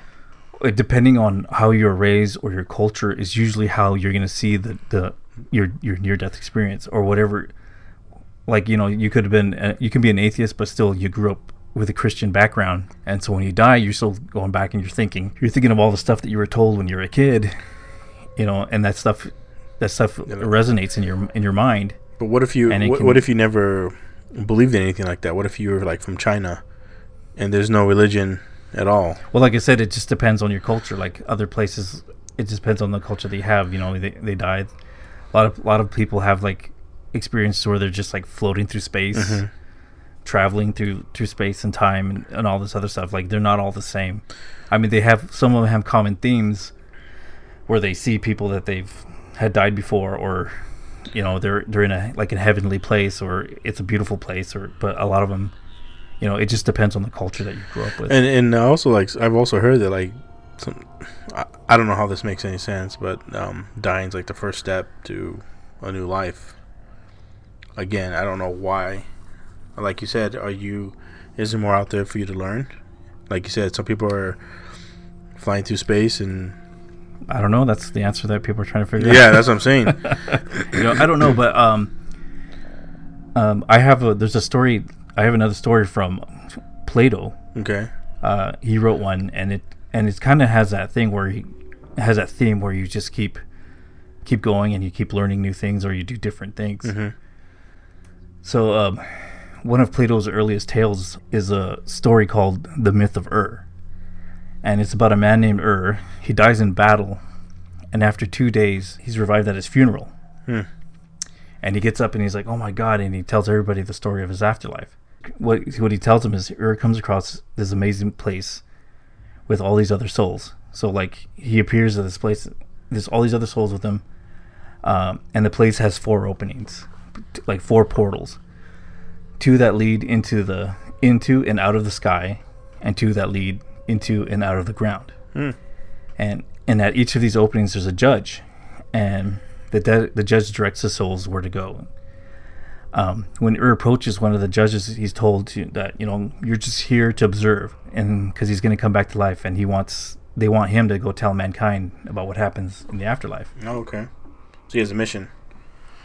Uh, depending on how you're raised or your culture is usually how you're going to see the, the your your near death experience or whatever. Like you know you could have been uh, you can be an atheist but still you grew up with a christian background. And so when you die you're still going back and you're thinking you're thinking of all the stuff that you were told when you were a kid you know and that stuff that stuff resonates in your in your mind. But what if you what, can- what if you never believed in anything like that? What if you were like from China and there's no religion at all? Well, like I said, it just depends on your culture. Like other places, it just depends on the culture they have. You know, they they died. A lot of a lot of people have like experiences where they're just like floating through space, mm-hmm. traveling through through space and time and, and all this other stuff. Like they're not all the same. I mean, they have some of them have common themes where they see people that they've had died before, or you know, they're they're in a like a heavenly place, or it's a beautiful place, or but a lot of them. You know, it just depends on the culture that you grew up with. And and I also like I've also heard that like some I, I don't know how this makes any sense, but um, dying's like the first step to a new life. Again, I don't know why. Like you said, are you is there more out there for you to learn? Like you said, some people are flying through space and I don't know. That's the answer that people are trying to figure out. yeah, that's what I'm saying. you know, I don't know, but um, um, I have a there's a story. I have another story from Plato. Okay. Uh, he wrote one, and it and it kind of has that thing where he has that theme where you just keep keep going and you keep learning new things, or you do different things. So, um, one of Plato's earliest tales is a story called "The Myth of Ur," and it's about a man named Ur. He dies in battle, and after two days, he's revived at his funeral. And he gets up and he's like, "Oh my god!" And he tells everybody the story of his afterlife. What what he tells him is Ur comes across this amazing place with all these other souls. So like he appears at this place, there's all these other souls with him, um, and the place has four openings, like four portals, two that lead into the into and out of the sky, and two that lead into and out of the ground. And and at each of these openings, there's a judge, and the de- the judge directs the souls where to go. Um, when Ur approaches one of the judges, he's told to, that you know you're just here to observe, and because he's going to come back to life, and he wants they want him to go tell mankind about what happens in the afterlife. Oh, okay. So he has a mission.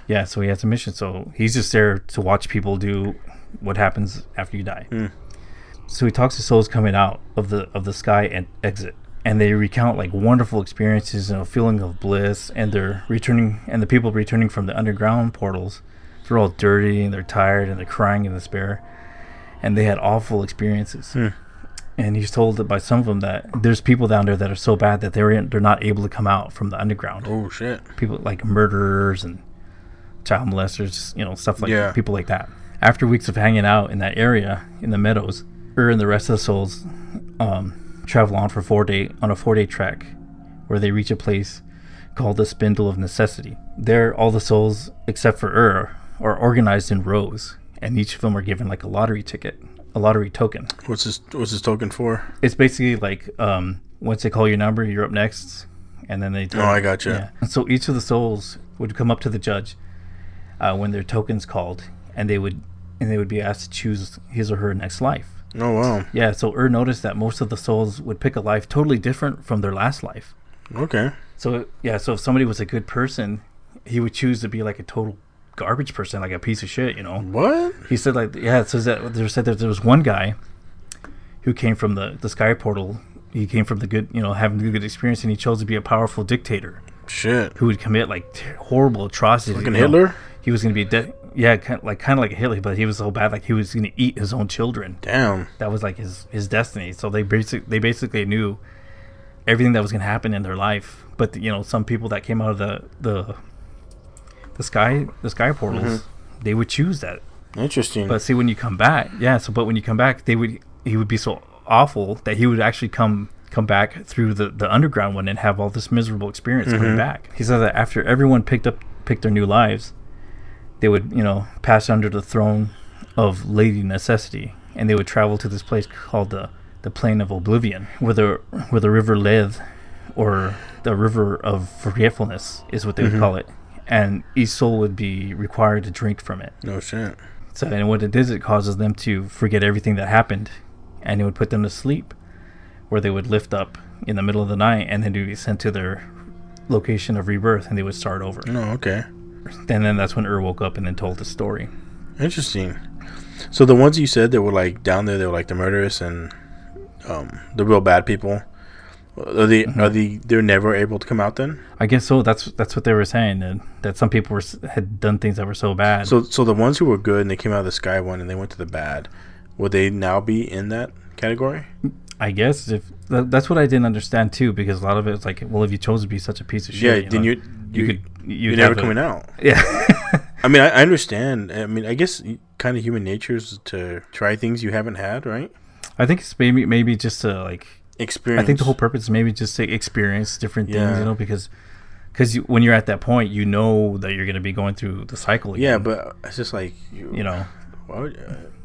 Yeah, so he has a mission. So he's just there to watch people do what happens after you die. So he talks to souls coming out of the of the sky and exit, and they recount like wonderful experiences and a feeling of bliss and they're returning and the people returning from the underground portals they're all dirty and they're tired and they're crying in despair and they had awful experiences Hmm. and he's told that by some of them that there's people down there that are so bad that they're in, they're not able to come out from the underground Oh shit. people like murderers and child molesters, you know, stuff like Yeah. people like that. After weeks of hanging out in that area in the meadows, Ur and the rest of the souls um, travel on for four day on a four day trek, where they reach a place called the Spindle of Necessity. There, all the souls except for Ur are organized in rows, and each of them are given like a lottery ticket, a lottery token. What's this? What's this token for? It's basically like um, once they call your number, you're up next, and then they. Oh, I gotcha. Yeah. And so each of the souls would come up to the judge uh, when their tokens called, and they would and they would be asked to choose his or her next life. Oh wow. Yeah. So Ur noticed that most of the souls would pick a life totally different from their last life. Okay. So yeah. So if somebody was a good person, he would choose to be like a total garbage person, like a piece of shit. You know. What? He said like yeah, it says that there said that there was one guy who came from the the sky portal. He came from the good, you know, having the good experience, and he chose to be a powerful dictator Shit. who would commit like t- horrible atrocities. Fucking you know. Hitler. He was going to be de- yeah, kind like kind of like a Hitler, but he was so bad like he was going to eat his own children. Damn. That was like his his destiny. So they basic they basically knew everything that was going to happen in their life. But you know, some people that came out of the the the sky the sky mm-hmm. portals, they would choose that. Interesting. But see, when you come back, yeah. So, but when you come back, they would he would be so awful that he would actually come come back through the the underground one and have all this miserable experience coming mm-hmm. back. He said that after everyone picked up picked their new lives, they would you know pass under the throne of Lady Necessity, and they would travel to this place called the the Plain of Oblivion, where the where the river Lethe, or the River of Forgetfulness, is what they would mm-hmm. call it. And each soul would be required to drink from it. no shit. So, and what it is, it causes them to forget everything that happened, and it would put them to sleep, where they would lift up in the middle of the night, and then they'd be sent to their location of rebirth, and they would start over. No. Okay. And then that's when Ur woke up and then told the story. Interesting. So the ones you said that were like down there, they were like the murderers and um, the real bad people. Are they? Mm-hmm. Are they? They're never able to come out then. I guess so. That's that's what they were saying, and that some people were had done things that were so bad. So, so the ones who were good and they came out of the sky one and they went to the bad, would they now be in that category? I guess if th- that's what I didn't understand too, because a lot of it's like, well, if you chose to be such a piece of shit, yeah. you then know, you you you could you're never a- coming out. Yeah. I mean, I, I understand. I mean, I guess kind of human nature is to try things you haven't had, right? I think it's maybe maybe just to like Experience. I think the whole purpose is maybe just to experience different things, Yeah. you know, because because you, when you're at that point, you know that you're going to be going through the cycle. Again, Yeah, but it's just like you, you know, would,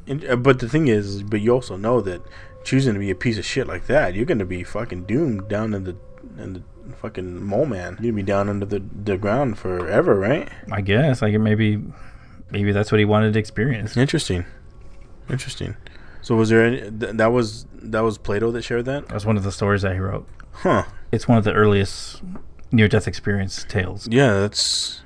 uh, uh, but the thing is, but you also know that choosing to be a piece of shit like that, you're gonna be fucking doomed down in the in the fucking mole man. You're gonna be down under the the ground forever, right? I guess like maybe maybe that's what he wanted to experience. Interesting, interesting. So was there any th- that was that was Plato that shared that? That's one of the stories that he wrote. Huh? It's one of the earliest near-death experience tales. Yeah, that's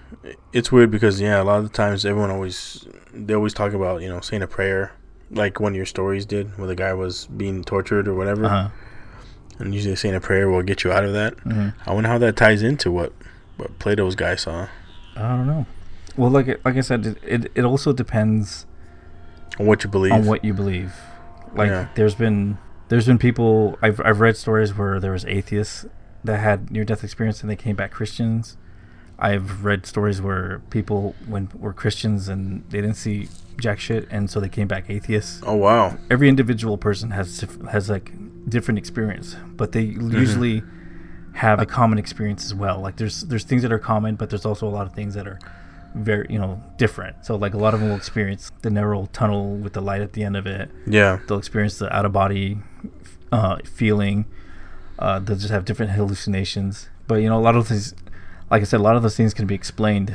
it's weird because yeah, a lot of the times everyone always they always talk about you know saying a prayer. Like one of your stories did, where the guy was being tortured or whatever. Uh-huh. And usually saying a prayer will get you out of that. Mhm. I wonder how that ties into what what Plato's guy saw. I don't know. Well, like like I said, it it, it also depends On what you believe. on what you believe. Like Yeah. there's been there's been people I've I've read stories where there was atheists that had near death experience and they came back Christians. I've read stories where people when were Christians and they didn't see jack shit and so they came back atheists. oh wow. Every individual person has has like different experience, but they Mm-hmm. usually have a common experience as well. Like there's there's things that are common, but there's also a lot of things that are very you know different. So like a lot of them will experience the neural tunnel with the light at the end of it Yeah. they'll experience the out of body uh, feeling. Uh, they'll just have different hallucinations. But you know, a lot of these, like I said, a lot of those things can be explained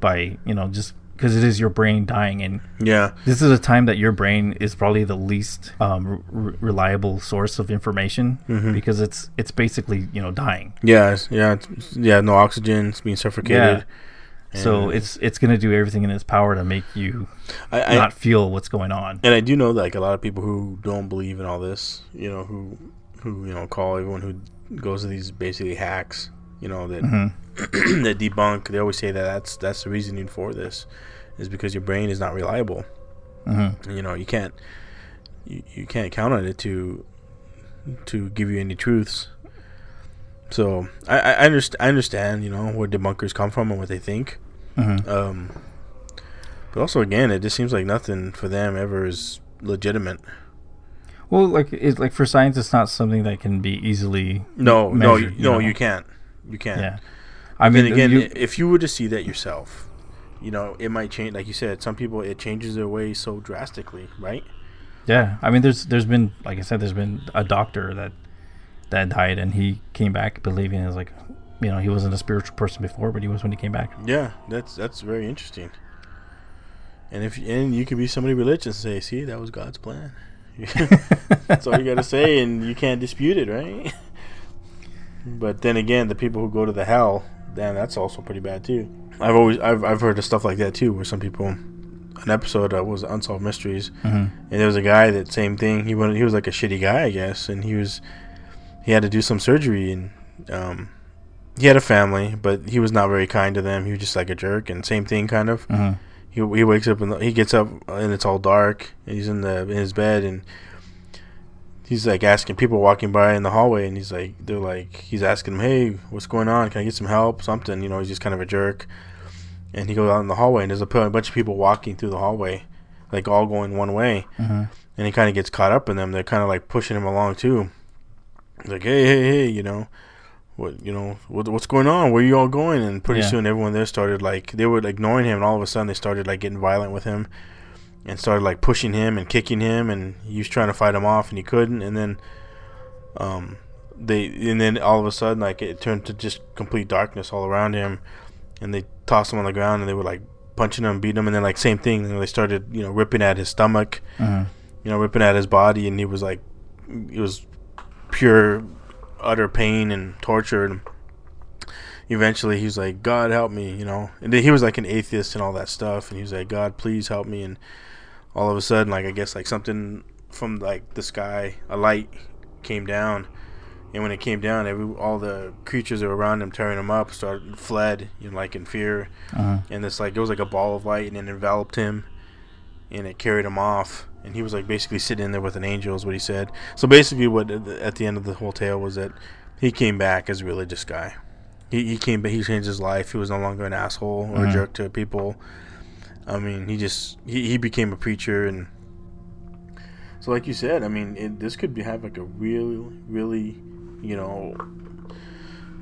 by you know just because it is your brain dying, and Yeah. this is a time that your brain is probably the least um, r- reliable source of information Mhm. because it's it's basically you know dying. Yeah. it's- Yeah. It's, yeah. No oxygen. It's being suffocated. So And it's it's gonna do everything in its power to make you I, I, not feel what's going on. and I do know like a lot of people who don't believe in all this, you know, who who you know call everyone who goes to these basically hacks, you know that Mm-hmm. that debunk. They always say that that's that's the reasoning for this, is because your brain is not reliable. Mm-hmm. You know, you can't you, you can't count on it to to give you any truths. So I I, underst- I understand you know where debunkers come from and what they think. Mm-hmm. Um, but also again, it just seems like nothing for them ever is legitimate. Well, like it's like for science, it's not something that can be easily. No, no, you, you no, know? you can't. You can't. Yeah. I mean, again, you- if you were to see that yourself, you know, it might change. Like you said, some people it changes their way so drastically, right? yeah. I mean, there's there's been like I said, there's been a doctor that that died and he came back believing it was like, you know, he wasn't a spiritual person before, but he was when he came back. Yeah, that's that's very interesting. And if and you could be somebody religious and say, "See, that was God's plan." that's all you got to say, and you can't dispute it, right? but then again, the people who go to the hell, then that's also pretty bad too. I've always I've I've heard of stuff like that too, where some people, an episode uh, was Unsolved Mysteries, Mhm. and there was a guy that same thing. He went he was like a shitty guy, I guess, and he was he had to do some surgery and um he had a family, but he was not very kind to them. He was just like a jerk, and same thing, kind of. Mhm. He he wakes up and he gets up and it's all dark. He's in the in his bed and he's like asking people walking by in the hallway, and he's like they're like he's asking him, hey, what's going on? Can I get some help? Something, you know. He's just kind of a jerk. And he goes out in the hallway, and there's a bunch of people walking through the hallway, like all going one way. Mhm. And he kind of gets caught up in them. They're kind of like pushing him along too. Like, hey, hey, hey, you know, what, you know, what, what's going on? Where you all going? And pretty Yeah. soon, everyone there started like they were ignoring him, and all of a sudden, they started like getting violent with him, and started like pushing him and kicking him, and he was trying to fight him off, and he couldn't. And then, um, they and then all of a sudden, like it turned to just complete darkness all around him, and they tossed him on the ground, and they were like punching him, beating him, and then like same thing, and they started you know ripping at his stomach Mhm. you know, ripping at his body, and he was like, it was pure, utter pain and torture. And eventually, he was like, "God help me," you know. And then he was like an atheist and all that stuff, and he was like, "God, please help me." And all of a sudden, like I guess like something from like the sky, a light came down, and when it came down, every all the creatures that were around him, tearing him up, started fled, you know, like in fear. Uh-huh. And it's like it was like a ball of light, and it enveloped him, and it carried him off. And he was like basically sitting in there with an angel, is what he said. So basically, what at the end of the whole tale was that he came back as a religious guy. He he came back. He changed his life. He was no longer an asshole or a Mhm. jerk to people. I mean, he just he, he became a preacher, and so like you said, I mean, it, this could be, have like a really really, you know,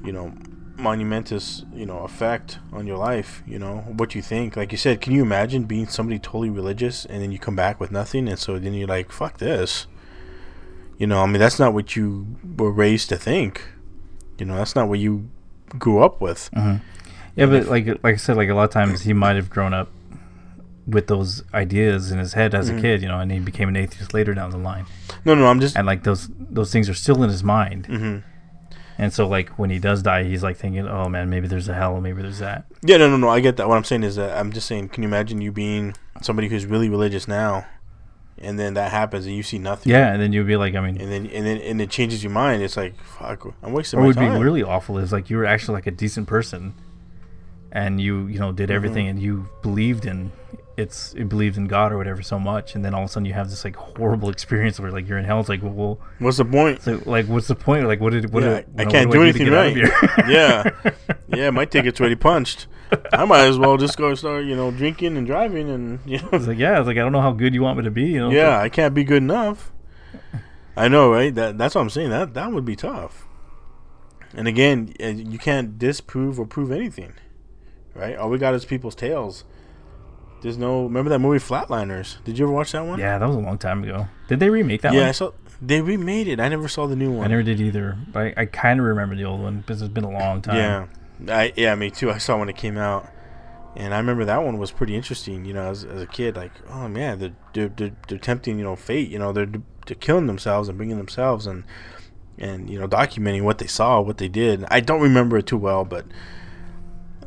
you know, monumentous you know effect on your life. You know what you think. Like you said, can you imagine being somebody totally religious and then you come back with nothing, and so then you're like, fuck this. You know, I mean, that's not what you were raised to think. You know, that's not what you grew up with. Mhm. Yeah, but like like I said, like a lot of times he might have grown up with those ideas in his head as Mhm. a kid, you know, and he became an atheist later down the line, No, no, I'm just. and like those those things are still in his mind, hmm and so like when he does die, he's like thinking, oh man, maybe there's a hell, maybe there's that. Yeah, no, no, no. I get that. What I'm saying is that I'm just saying. Can you imagine you being somebody who's really religious now, and then that happens and you see nothing? Yeah, and then you'd be like, I mean, And then and then and it changes your mind. It's like fuck. I'm wasting my would time. be really awful is like you were actually like a decent person, and you you know did Mm-hmm. everything, and you believed in it's you believed in God or whatever so much, and then all of a sudden you have this like horrible experience where like you're in hell. It's like, well, What's the point? so like what's the point? Like, what did what? Yeah, did, I know, can't do to anything get out of right. yeah, yeah. My ticket's already punched. I might as well just go start, you know, drinking and driving, and you know, It's like, yeah, it's like I don't know how good you want me to be. You know? yeah, I can't be good enough. I know, right? That that's what I'm saying. That that would be tough. And again, uh, you can't disprove or prove anything, right? All we got is people's tales. There's no. Remember that movie Flatliners? Did you ever watch that one? yeah, that was a long time ago. Did they remake that yeah. I one? saw they remade it. I never saw the new one. I never did either, but I, I kind of remember the old one because it's been a long time. Yeah, I yeah me too. I saw when it came out, and I remember that one was pretty interesting. You know, as, as a kid, like oh man, they're, they're they're they're tempting you know fate. You know, they're they're killing themselves and bringing themselves and and you know documenting what they saw, what they did. I don't remember it too well, but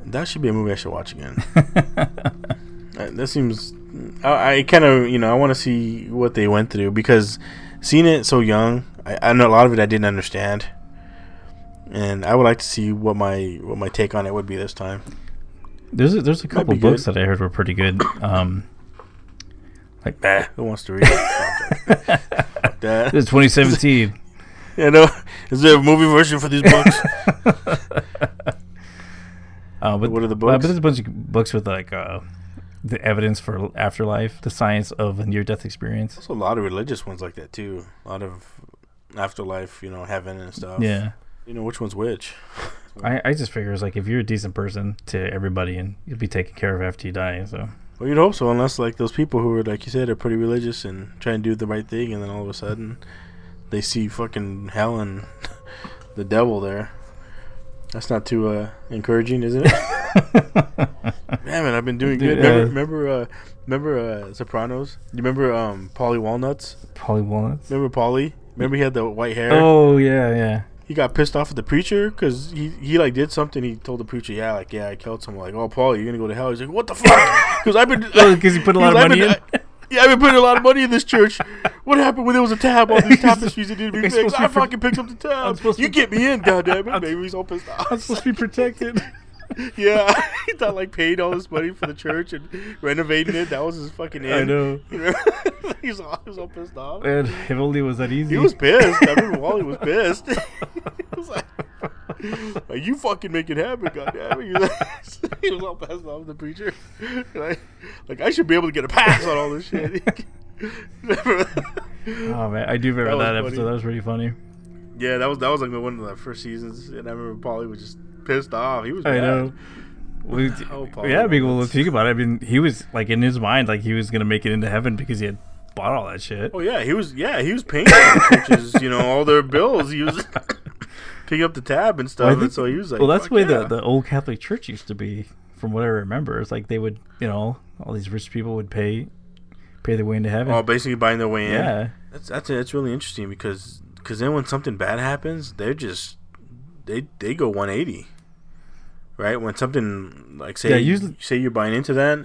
that should be a movie I should watch again. Uh, that seems. I, I kind of you know I want to see what they went through because seeing it so young, I, I know a lot of it I didn't understand and I would like to see what my what my take on it would be this time. There's a, there's a couple books good. that I heard were pretty good. Um, like Bah, who wants to read it? That. it's 2017. You know, is there a movie version for these books? Uh, but What are the uh, books? but there's a bunch of books with like uh, the evidence for afterlife, the science of a near-death experience. There's a lot of religious ones like that too. A lot of afterlife, you know, heaven and stuff. Yeah, You know which one's which. I, I just figure it's like if you're a decent person to everybody, and you'll be taken care of after you die. So Well, you'd hope so, unless like those people who are like you said are pretty religious and try and do the right thing, and then all of a sudden they see fucking hell and the devil there. That's not too uh, encouraging, isn't it? Man, man, I've been doing good. Yeah. Remember, remember, uh, remember uh, Sopranos? You remember um, Paulie Walnuts? Paulie Walnuts. Remember Paulie? Remember he had the white hair? Oh yeah, yeah. He got pissed off at the preacher because he, he like did something. He told the preacher, "Yeah, like yeah, I killed someone." Like, "Oh, Paul, you're gonna go to hell." He's like, "What the fuck?" Because I've been Oh, 'cause you put a lot of money "I've been- yeah, I've been putting a lot of money in this church. What happened when there was a tab on these tapestries that needed to You're be fixed? I fucking picked up the tab. You get me in, goddammit. Maybe he's all pissed off. I'm supposed to be protected. yeah, he thought like paying all this money for the church and renovating it. That was his fucking end. I know. he was all, he was all pissed off. Man, if only it was that easy. He was pissed. I remember Wally was pissed. he was like, like, "You fucking make it happen, goddamn it!" He was, like, he was all pissed off the preacher. Like, like, I should be able to get a pass on all this shit. Oh man, I do remember That that, funny. episode. That was pretty funny. yeah, that was that was like one of the first seasons, and I remember Paulie was just pissed off. He was. I mad. know. We, Oh, Paul yeah, I mean, well, Walnuts. think about it. I mean, he was like in his mind, like he was gonna make it into heaven because he had bought all that shit. Oh yeah, he was. Yeah, he was paying churches. You know, all their bills. He was picking up the tab and stuff. Well, I and so he was like, well, that's "Fuck the way yeah." the, the old Catholic Church used to be, from what I remember. It's like they would, you know, all these rich people would pay pay their way into heaven. Oh, basically buying their way in. yeah, That's that's that's really interesting because because then when something bad happens, they're just they they go 180, right? When something like say Yeah, usually- say you're buying into that,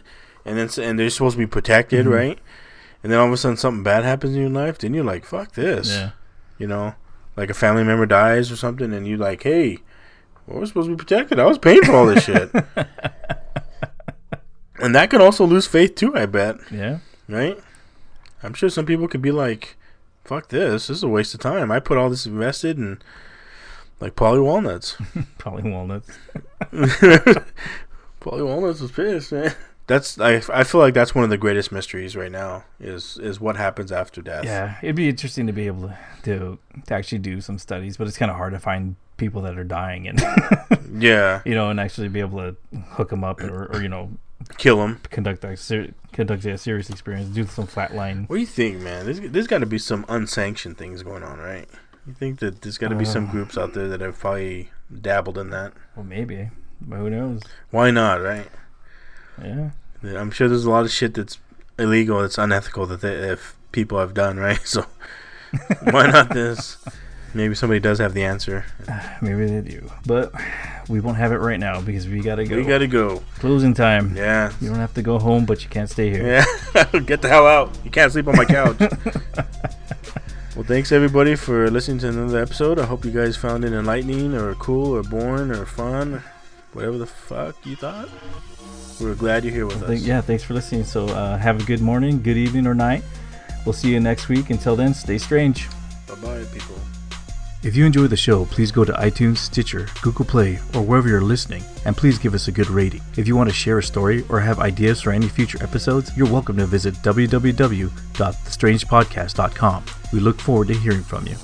and then s- and they're supposed to be protected, Mhm. right? And then all of a sudden something bad happens in your life, then you're like, fuck this, yeah. you know, like a family member dies or something, and you're like, hey, well, we're supposed to be protected. I was paying for all this shit, and that can also lose faith too. I bet yeah. Right? I'm sure some people could be like, "Fuck this! This is a waste of time. I put all this invested in like Paulie Walnuts." Probably walnuts. Paulie Walnuts was pissed, man. That's I, I feel like that's one of the greatest mysteries right now is is what happens after death. Yeah, it'd be interesting to be able to to, to actually do some studies, but it's kind of hard to find people that are dying and yeah, you know and actually be able to hook them up or, or you know kill him. conduct a ser- conduct a serious experience, do some flatline. What do you think, man? There's there's got to be some unsanctioned things going on, right? You think that there's got to be some Uh. groups out there that have probably dabbled in that? Well, maybe, but who knows? Why not, right? Yeah, Yeah, I'm sure there's a lot of shit that's illegal, that's unethical that they, if people have done, right? So why not this? Maybe somebody does have the answer. maybe they do, but we won't have it right now because we gotta go. We gotta go. closing time. Yeah. You don't have to go home, but you can't stay here. Yeah. Get the hell out. You can't sleep on my couch. well, thanks everybody for listening to another episode. I hope you guys found it enlightening or cool or boring or fun, whatever the fuck you thought. We're glad you're here with Thank- us. yeah, thanks for listening. So uh, have a good morning, good evening, or night. We'll see you next week. Until then, stay strange. Bye bye, people. If you enjoyed the show, please go to iTunes, Stitcher, Google Play, or wherever you're listening, and please give us a good rating. If you want to share a story or have ideas for any future episodes, you're welcome to visit www.thestrangepodcast.com. We look forward to hearing from you.